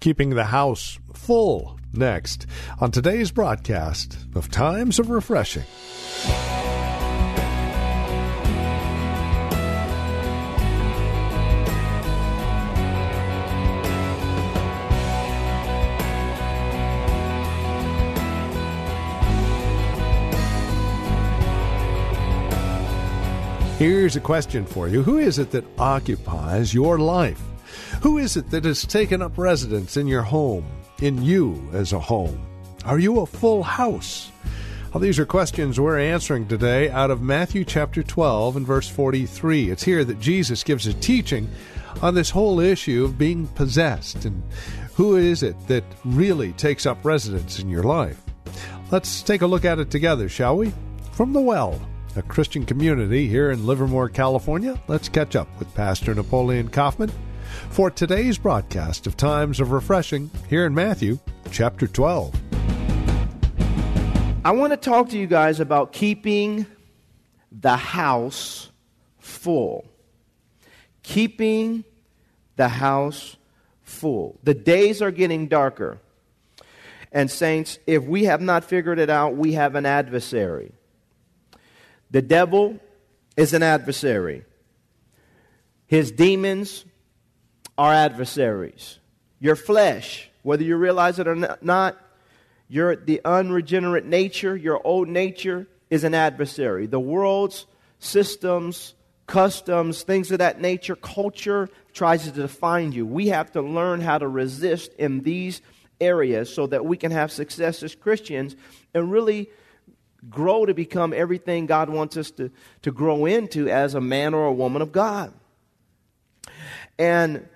Keeping the house full next on today's broadcast of Times of Refreshing. Here's a question for you Who is it that occupies your life? Who is it that has taken up residence in your home, in you as a home? Are you a full house? Well, these are questions we're answering today out of Matthew chapter 12 and verse 43. It's here that Jesus gives a teaching on this whole issue of being possessed and who is it that really takes up residence in your life. Let's take a look at it together, shall we? From the well a Christian community here in Livermore, California, let's catch up with Pastor Napoleon Kaufman for today's broadcast of Times of Refreshing here in Matthew chapter 12. I want to talk to you guys about keeping the house full. Keeping the house full. The days are getting darker. And, saints, if we have not figured it out, we have an adversary. The devil is an adversary. His demons are adversaries. Your flesh, whether you realize it or not, your, the unregenerate nature, your old nature, is an adversary. The world's systems, customs, things of that nature, culture tries to define you. We have to learn how to resist in these areas so that we can have success as Christians and really grow to become everything God wants us to, to grow into as a man or a woman of God. And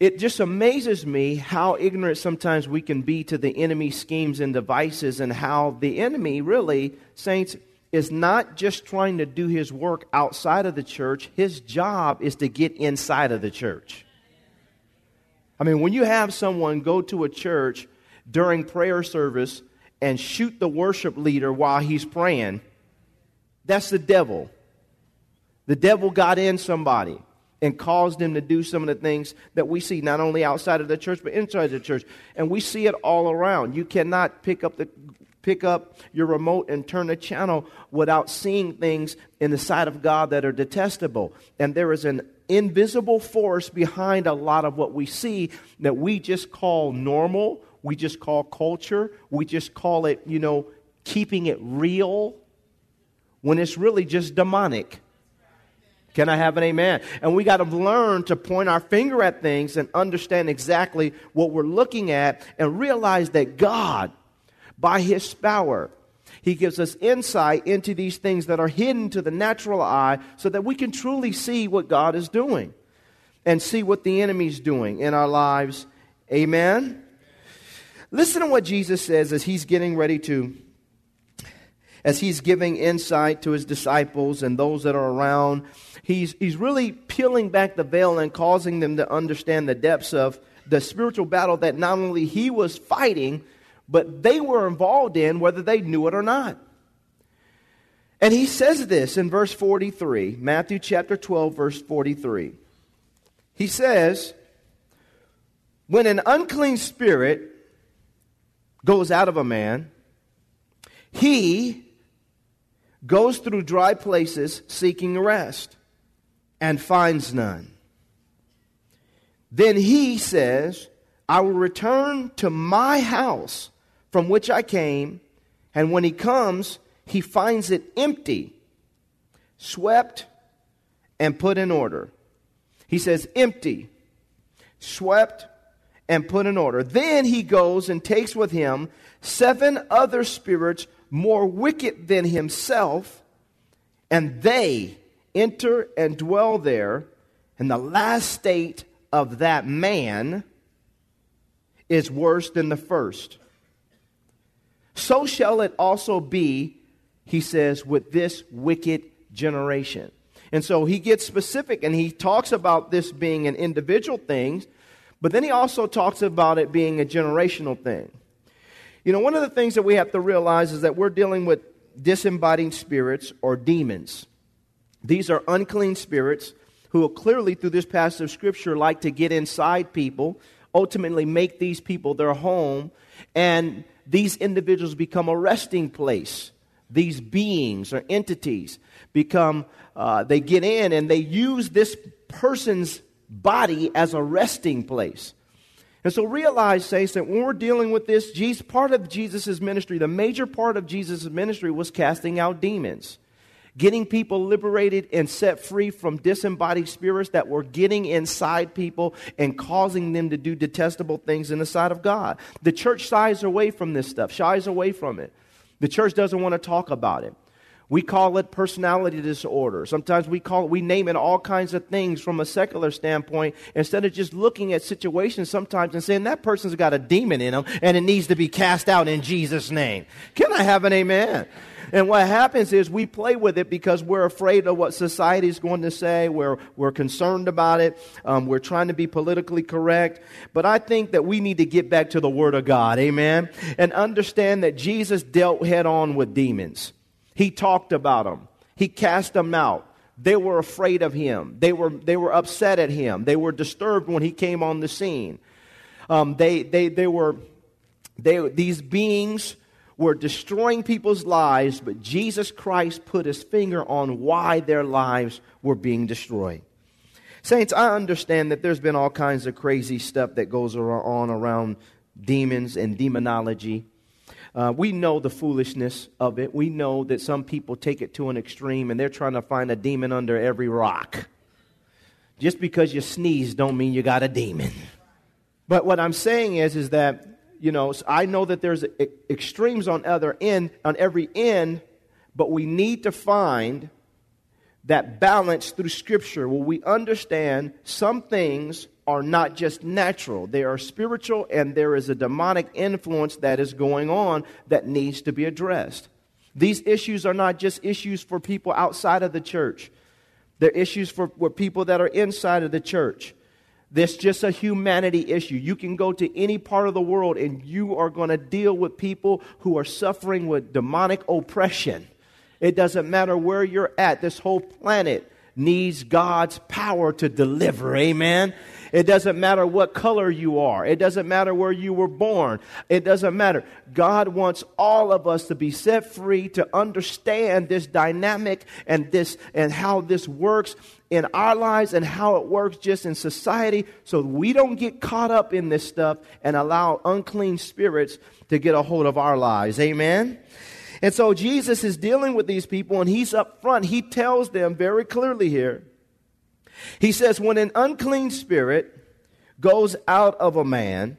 it just amazes me how ignorant sometimes we can be to the enemy's schemes and devices, and how the enemy really, saints, is not just trying to do his work outside of the church, his job is to get inside of the church. I mean, when you have someone go to a church during prayer service and shoot the worship leader while he's praying, that's the devil. The devil got in somebody and caused them to do some of the things that we see not only outside of the church but inside the church. And we see it all around. You cannot pick up the pick up your remote and turn the channel without seeing things in the sight of God that are detestable. And there is an invisible force behind a lot of what we see that we just call normal we just call culture, we just call it, you know, keeping it real, when it's really just demonic. Can I have an amen? And we got to learn to point our finger at things and understand exactly what we're looking at and realize that God, by His power, He gives us insight into these things that are hidden to the natural eye so that we can truly see what God is doing and see what the enemy's doing in our lives. Amen? Listen to what Jesus says as he's getting ready to, as he's giving insight to his disciples and those that are around. He's, he's really peeling back the veil and causing them to understand the depths of the spiritual battle that not only he was fighting, but they were involved in, whether they knew it or not. And he says this in verse 43, Matthew chapter 12, verse 43. He says, When an unclean spirit goes out of a man, he goes through dry places seeking rest and finds none. Then he says, I will return to my house from which I came, and when he comes, he finds it empty, swept, and put in order. He says, empty, swept, and put in order. Then he goes and takes with him seven other spirits more wicked than himself, and they enter and dwell there. And the last state of that man is worse than the first. So shall it also be, he says, with this wicked generation. And so he gets specific and he talks about this being an individual thing, but then he also talks about it being a generational thing. You know, one of the things that we have to realize is that we're dealing with disembodied spirits or demons. These are unclean spirits who clearly, through this passage of Scripture, like to get inside people, ultimately make these people their home, and these individuals become a resting place. These beings or entities become, uh, they get in and they use this person's body as a resting place. And so realize, saints, that when we're dealing with this, Jesus, part of Jesus' ministry, the major part of Jesus' ministry was casting out demons. Getting people liberated and set free from disembodied spirits that were getting inside people and causing them to do detestable things in the sight of God. The church shies away from this stuff, shies away from it. The church doesn't want to talk about it. We call it personality disorder. Sometimes we call it, we name it all kinds of things from a secular standpoint instead of just looking at situations sometimes and saying that person's got a demon in them and it needs to be cast out in Jesus' name. Can I have an amen? And what happens is we play with it because we're afraid of what society is going to say. We're, we're concerned about it. Um, we're trying to be politically correct. But I think that we need to get back to the Word of God. Amen. And understand that Jesus dealt head on with demons. He talked about them, he cast them out. They were afraid of him. They were, they were upset at him. They were disturbed when he came on the scene. Um, they, they, they were, they, these beings were destroying people's lives, but Jesus Christ put his finger on why their lives were being destroyed. Saints, I understand that there's been all kinds of crazy stuff that goes on around demons and demonology. Uh, we know the foolishness of it. We know that some people take it to an extreme and they're trying to find a demon under every rock. Just because you sneeze don't mean you got a demon. But what I'm saying is, is that you know I know that there's extremes on other end, on every end, but we need to find that balance through Scripture where we understand some things are not just natural, they are spiritual, and there is a demonic influence that is going on that needs to be addressed. These issues are not just issues for people outside of the church, they're issues for, for people that are inside of the church. This just a humanity issue. You can go to any part of the world and you are going to deal with people who are suffering with demonic oppression. It doesn't matter where you're at. This whole planet needs God's power to deliver. Amen. It doesn't matter what color you are. It doesn't matter where you were born. It doesn't matter. God wants all of us to be set free to understand this dynamic and this and how this works in our lives and how it works just in society so we don't get caught up in this stuff and allow unclean spirits to get a hold of our lives. Amen. And so Jesus is dealing with these people and he's up front. He tells them very clearly here he says, When an unclean spirit goes out of a man,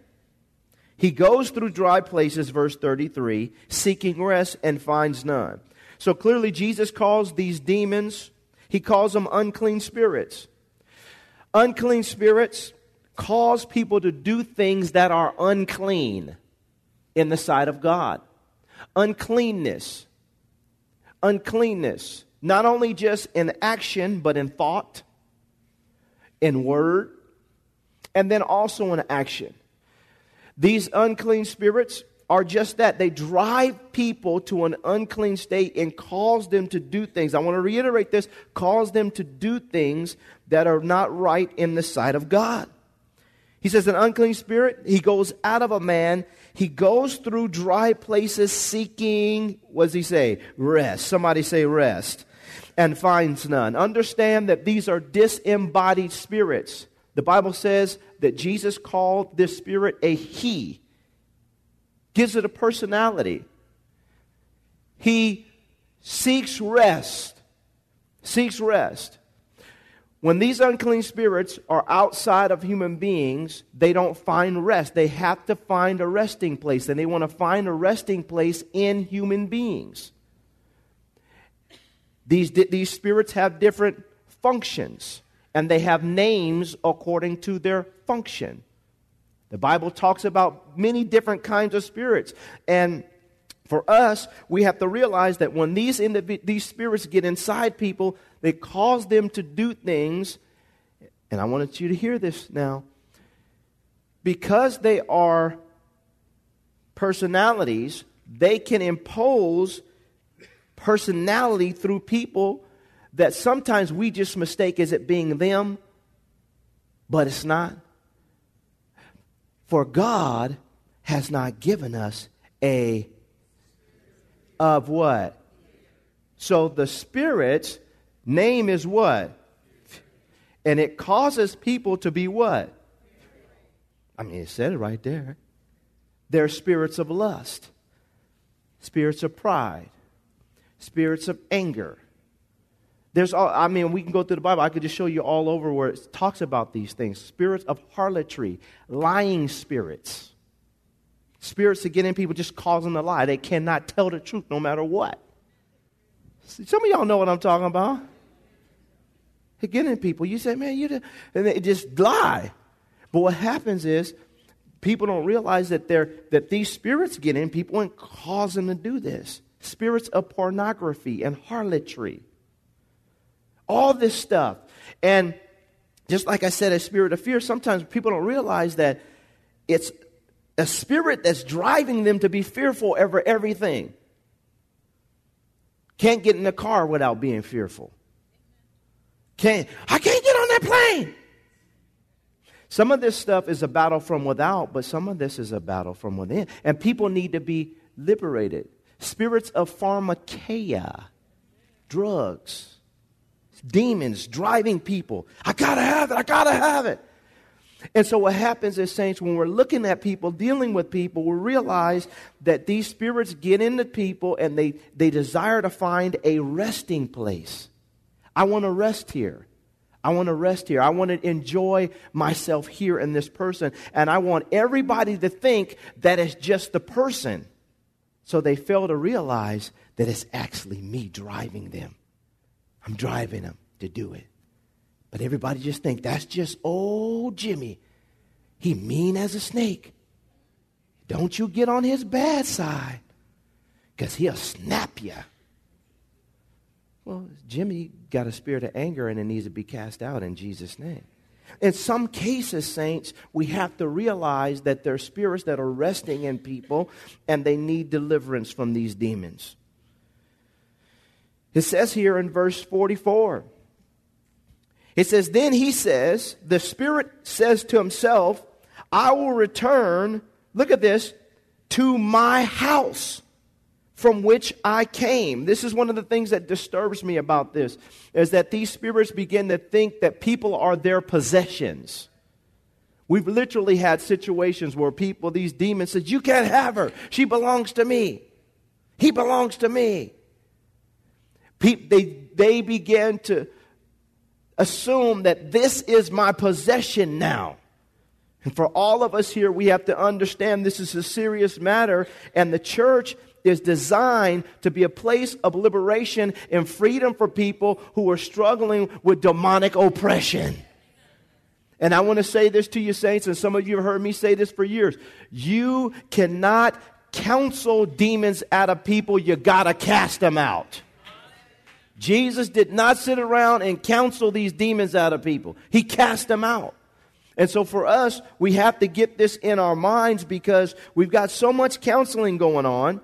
he goes through dry places, verse 33, seeking rest and finds none. So clearly, Jesus calls these demons, he calls them unclean spirits. Unclean spirits cause people to do things that are unclean in the sight of God. Uncleanness. Uncleanness. Not only just in action, but in thought in word, and then also in action. These unclean spirits are just that. They drive people to an unclean state and cause them to do things. I want to reiterate this cause them to do things that are not right in the sight of God. He says, an unclean spirit, he goes out of a man. He goes through dry places seeking, what does he say? Rest. Somebody say rest and finds none. Understand that these are disembodied spirits. The Bible says that Jesus called this spirit a he, gives it a personality. He seeks rest, seeks rest. When these unclean spirits are outside of human beings, they don't find rest. They have to find a resting place, and they want to find a resting place in human beings. These, these spirits have different functions, and they have names according to their function. The Bible talks about many different kinds of spirits. And for us, we have to realize that when these, indiv- these spirits get inside people, they cause them to do things. And I wanted you to hear this now. Because they are personalities, they can impose personality through people that sometimes we just mistake as it being them, but it's not. For God has not given us a of what? So the Spirit's name is what? And it causes people to be what? I mean, it said it right there. They're spirits of lust, spirits of pride, spirits of anger. There's all, I mean, we can go through the Bible. I could just show you all over where it talks about these things spirits of harlotry, lying spirits, spirits that get in people just causing a lie. They cannot tell the truth no matter what. See, Some of y'all know what I'm talking about. They get in people. You say, man, you did, and they just lie. But what happens is people don't realize that they're that these spirits get in people and cause them to do this spirits of pornography and harlotry. All this stuff. And just like I said, a spirit of fear, sometimes people don't realize that it's a spirit that's driving them to be fearful over everything. Can't get in the car without being fearful. Can't, I can't get on that plane. Some of this stuff is a battle from without, but some of this is a battle from within. And people need to be liberated spirits of pharmakeia, drugs, demons driving people. I gotta have it, I gotta have it. And so, what happens is, saints, when we're looking at people, dealing with people, we realize that these spirits get into people and they, they desire to find a resting place. I want to rest here. I want to rest here. I want to enjoy myself here in this person. And I want everybody to think that it's just the person. So they fail to realize that it's actually me driving them. I'm driving them to do it. But everybody just think that's just old Jimmy. He mean as a snake. Don't you get on his bad side because he'll snap you. Well, Jimmy got a spirit of anger and it needs to be cast out in Jesus' name. In some cases, saints, we have to realize that there are spirits that are resting in people and they need deliverance from these demons. It says here in verse 44 it says, Then he says, the Spirit says to himself, I will return, look at this, to my house from which I came. This is one of the things that disturbs me about this is that these spirits begin to think that people are their possessions. We've literally had situations where people, these demons, said, You can't have her. She belongs to me. He belongs to me. they, they began to assume that this is my possession now. And for all of us here, we have to understand this is a serious matter, and the church is designed to be a place of liberation and freedom for people who are struggling with demonic oppression. And I want to say this to you, saints, and some of you have heard me say this for years. You cannot counsel demons out of people, you got to cast them out. Jesus did not sit around and counsel these demons out of people, he cast them out. And so for us, we have to get this in our minds because we've got so much counseling going on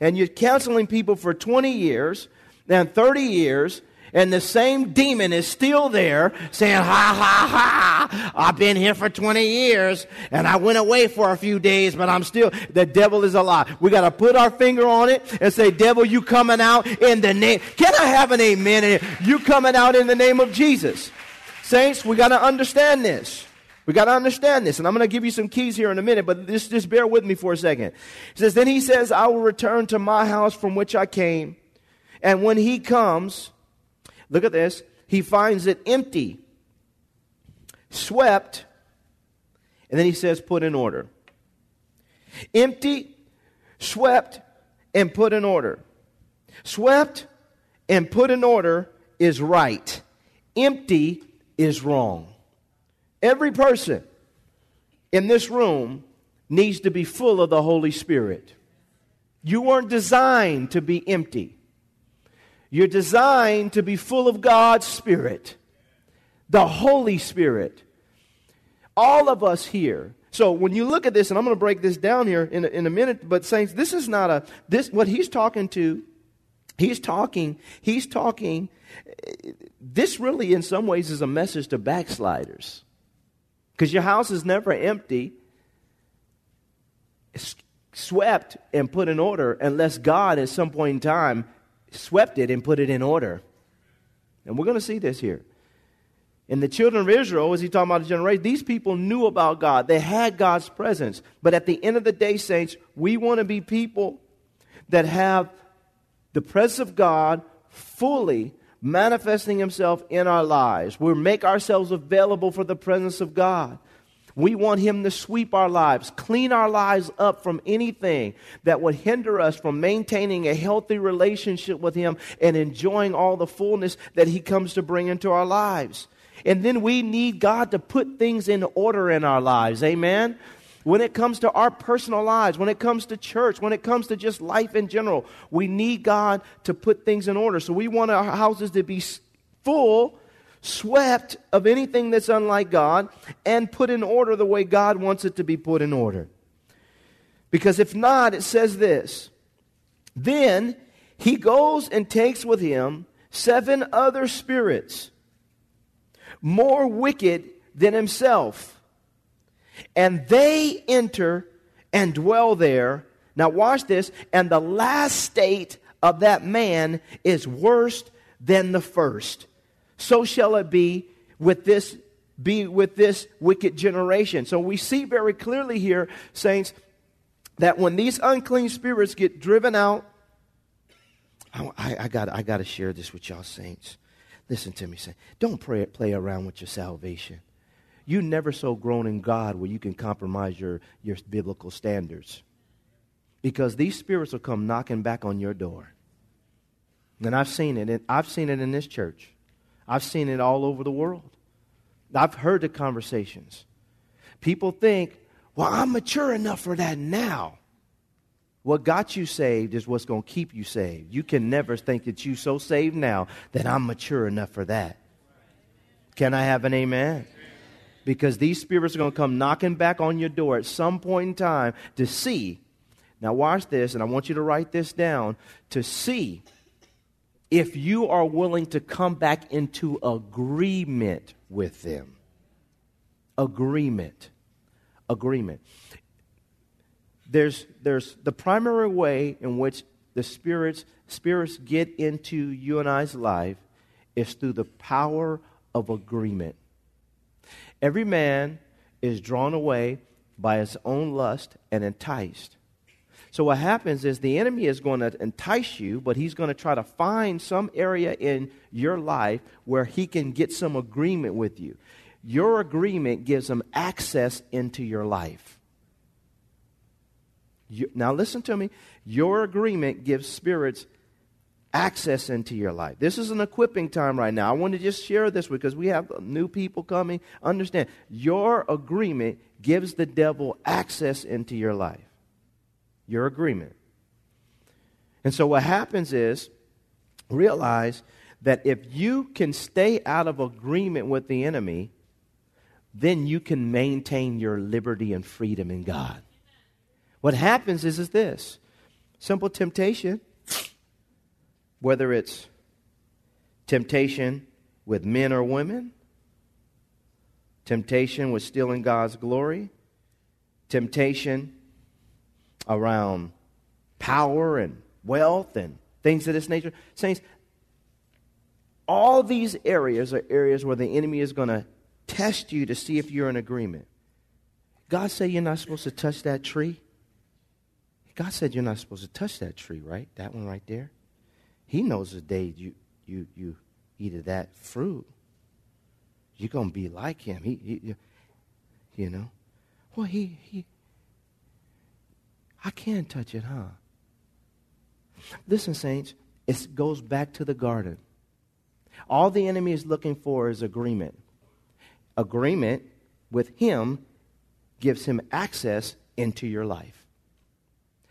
and you're counseling people for 20 years and 30 years, and the same demon is still there saying, Ha ha ha, I've been here for 20 years and I went away for a few days, but I'm still, the devil is alive. We got to put our finger on it and say, Devil, you coming out in the name. Can I have an amen? You coming out in the name of Jesus. Saints, we got to understand this. We got to understand this, and I'm going to give you some keys here in a minute, but just, just bear with me for a second. He says, Then he says, I will return to my house from which I came. And when he comes, look at this, he finds it empty, swept, and then he says, Put in order. Empty, swept, and put in order. Swept and put in order is right, empty is wrong. Every person in this room needs to be full of the Holy Spirit. You weren't designed to be empty. You're designed to be full of God's Spirit, the Holy Spirit. All of us here. So when you look at this, and I'm going to break this down here in a, in a minute, but saints, this is not a this what he's talking to. He's talking. He's talking. This really, in some ways, is a message to backsliders, because your house is never empty swept and put in order unless God at some point in time swept it and put it in order. And we're going to see this here. In the children of Israel, as he talking about the generation, these people knew about God. They had God's presence. But at the end of the day, saints, we want to be people that have the presence of God fully manifesting himself in our lives. We make ourselves available for the presence of God. We want Him to sweep our lives, clean our lives up from anything that would hinder us from maintaining a healthy relationship with Him and enjoying all the fullness that He comes to bring into our lives. And then we need God to put things in order in our lives. Amen? When it comes to our personal lives, when it comes to church, when it comes to just life in general, we need God to put things in order. So we want our houses to be full swept of anything that's unlike God, and put in order the way God wants it to be put in order. Because if not, it says this Then he goes and takes with him seven other spirits, more wicked than himself, and they enter and dwell there. Now, watch this. And the last state of that man is worse than the first so shall it be with this be with this wicked generation. So we see very clearly here, saints, that when these unclean spirits get driven out, I, I, got I got to share this with y'all, saints. Listen to me, say, don't pray, play around with your salvation. You never so grown in God where you can compromise your, your biblical standards. Because these spirits will come knocking back on your door. And I've seen it. And I've seen it in this church. I've seen it all over the world. I've heard the conversations. People think, well, I'm mature enough for that now. What got you saved is what's going to keep you saved. You can never think that you're so saved now that I'm mature enough for that. Can I have an amen? Because these spirits are going to come knocking back on your door at some point in time to see. Now, watch this, and I want you to write this down to see if you are willing to come back into agreement with them. Agreement. Agreement. There's, there's the primary way in which the spirits, spirits get into you and I's life is through the power of agreement. Every man is drawn away by his own lust and enticed. So what happens is the enemy is going to entice you, but he's going to try to find some area in your life where he can get some agreement with you. Your agreement gives him access into your life. You, now, listen to me. Your agreement gives spirits access into your life. This is an equipping time right now. I want to just share this because we have new people coming. Understand, your agreement gives the devil access into your life your agreement. And so what happens is, realize that if you can stay out of agreement with the enemy, then you can maintain your liberty and freedom in God. What happens is, is this simple temptation, whether it's temptation with men or women, temptation with stealing God's glory, temptation around power and wealth and things of this nature. Saints, all these areas are areas where the enemy is going to test you to see if you're in agreement. God said you're not supposed to touch that tree. God said you're not supposed to touch that tree, right? That one right there. He knows the day you you you eat of that fruit, you're gonna be like him. He, he you know. Well, he he I can't touch it, huh? Listen, saints, it goes back to the garden. All the enemy is looking for is agreement. Agreement with him gives him access into your life.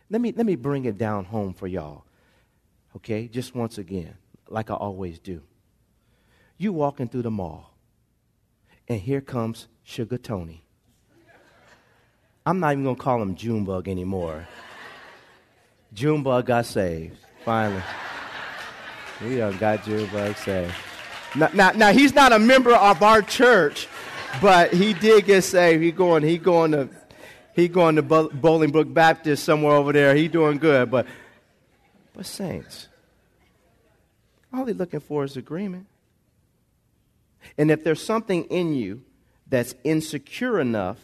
Let me, let me bring it down home for y'all. Okay, just once again, like I always do. You walking through the mall, and here comes Sugar Tony. I'm not even to call him Junebug anymore. Junebug got saved, finally. We done got Junebug saved. Now, now, now, he's not a member of our church, but he did get saved. He going, he going to, he going to Bolingbrook Baptist somewhere over there. He doing good, but, but saints, all he's looking for is agreement. And if there's something in you that's insecure enough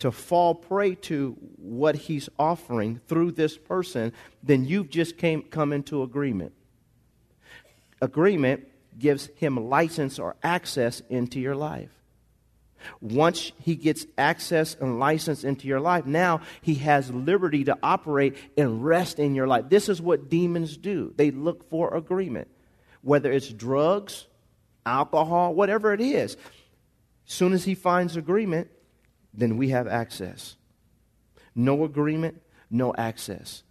to fall prey to what he's offering through this person, then you've just came, come into agreement. Agreement gives him license or access into your life. Once he gets access and license into your life, now he has liberty to operate and rest in your life. This is what demons do. They look for agreement, whether it's drugs, alcohol, whatever it is. As soon as he finds agreement, then we have access. No agreement, no access.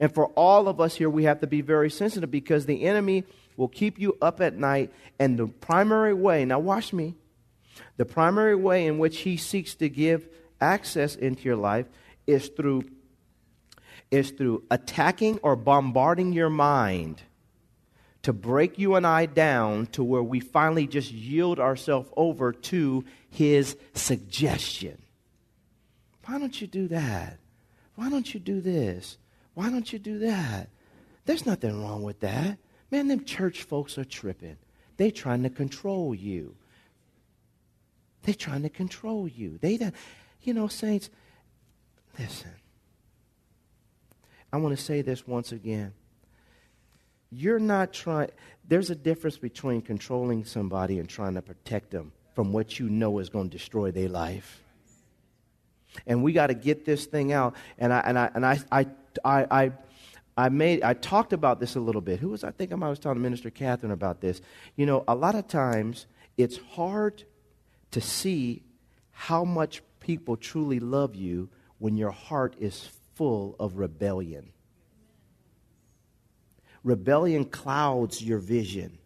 And for all of us here, we have to be very sensitive because the enemy will keep you up at night. And the primary way, now watch me, the primary way in which he seeks to give access into your life is through is through attacking or bombarding your mind to break you and I down to where we finally just yield ourselves over to his suggestion. Why don't you do that? Why don't you do this? Why don't you do that? There's nothing wrong with that. Man, them church folks are tripping. They trying to control you. They trying to control you. They, that you know, saints, listen. I want to say this once again. You're not trying, there's a difference between controlling somebody and trying to protect them from what you know is going to destroy their life. And we got to get this thing out. And I, and I, and I, I, I, I I made I talked about this a little bit. Who was I think I was telling Minister Catherine about this? You know, a lot of times it's hard to see how much people truly love you when your heart is full of rebellion. Rebellion clouds your vision.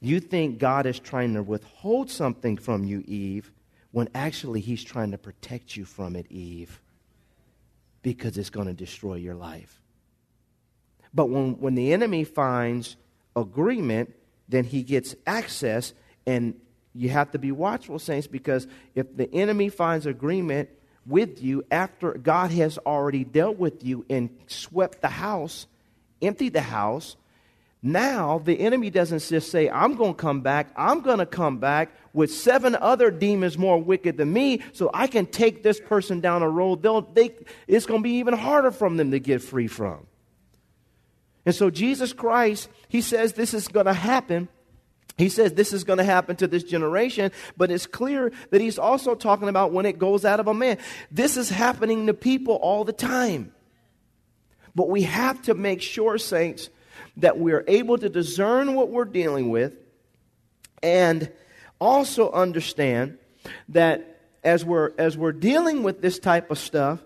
You think God is trying to withhold something from you, Eve, when actually He's trying to protect you from it, Eve, because it's going to destroy your life. But when, when the enemy finds agreement, then he gets access, and you have to be watchful, saints, because if the enemy finds agreement with you after God has already dealt with you and swept the house, emptied the house. Now the enemy doesn't just say, I'm going to come back. I'm going to come back with seven other demons more wicked than me so I can take this person down a road they'll, they, it's going to be even harder for them to get free from. And so Jesus Christ, he says this is going to happen. He says this is going to happen to this generation, but it's clear that he's also talking about when it goes out of a man. This is happening to people all the time. But we have to make sure, saints, that we're able to discern what we're dealing with and also understand that as we're, as we're dealing with this type of stuff,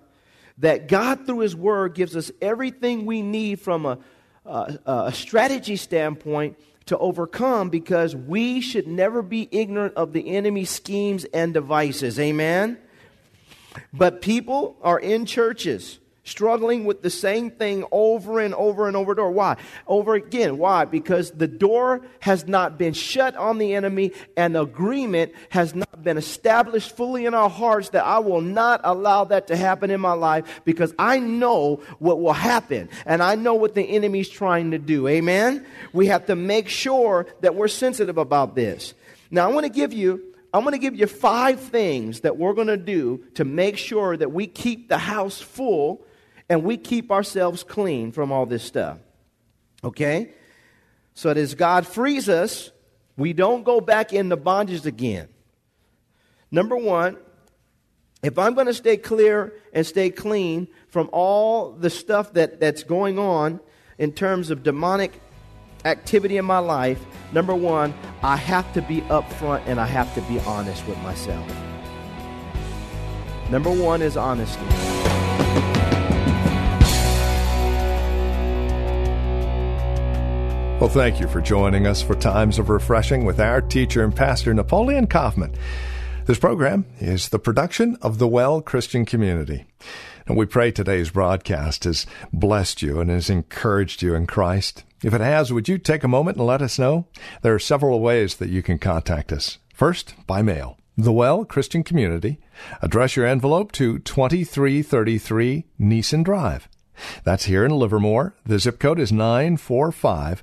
that God, through His Word, gives us everything we need from a, a, a strategy standpoint to overcome because we should never be ignorant of the enemy's schemes and devices. Amen? But people are in churches struggling with the same thing over and over and over door. Why? Over again. Why? Because the door has not been shut on the enemy and agreement has not been established fully in our hearts that I will not allow that to happen in my life because I know what will happen and I know what the enemy's trying to do. Amen? We have to make sure that we're sensitive about this. Now, I want to give you I'm going to give you five things that we're going to do to make sure that we keep the house full and we keep ourselves clean from all this stuff. Okay? So that as God frees us, we don't go back into bondage again. Number one, if I'm going to stay clear and stay clean from all the stuff that, that's going on in terms of demonic activity in my life, number one, I have to be upfront and I have to be honest with myself. Number one is honesty. Well, thank you for joining us for Times of Refreshing with our teacher and pastor, Napoleon Kaufman. This program is the production of the Well Christian Community. And we pray today's broadcast has blessed you and has encouraged you in Christ. If it has, would you take a moment and let us know? There are several ways that you can contact us. First, by mail. The Well Christian Community. Address your envelope to 2333 Nissen Drive. That's here in Livermore. The zip code is 945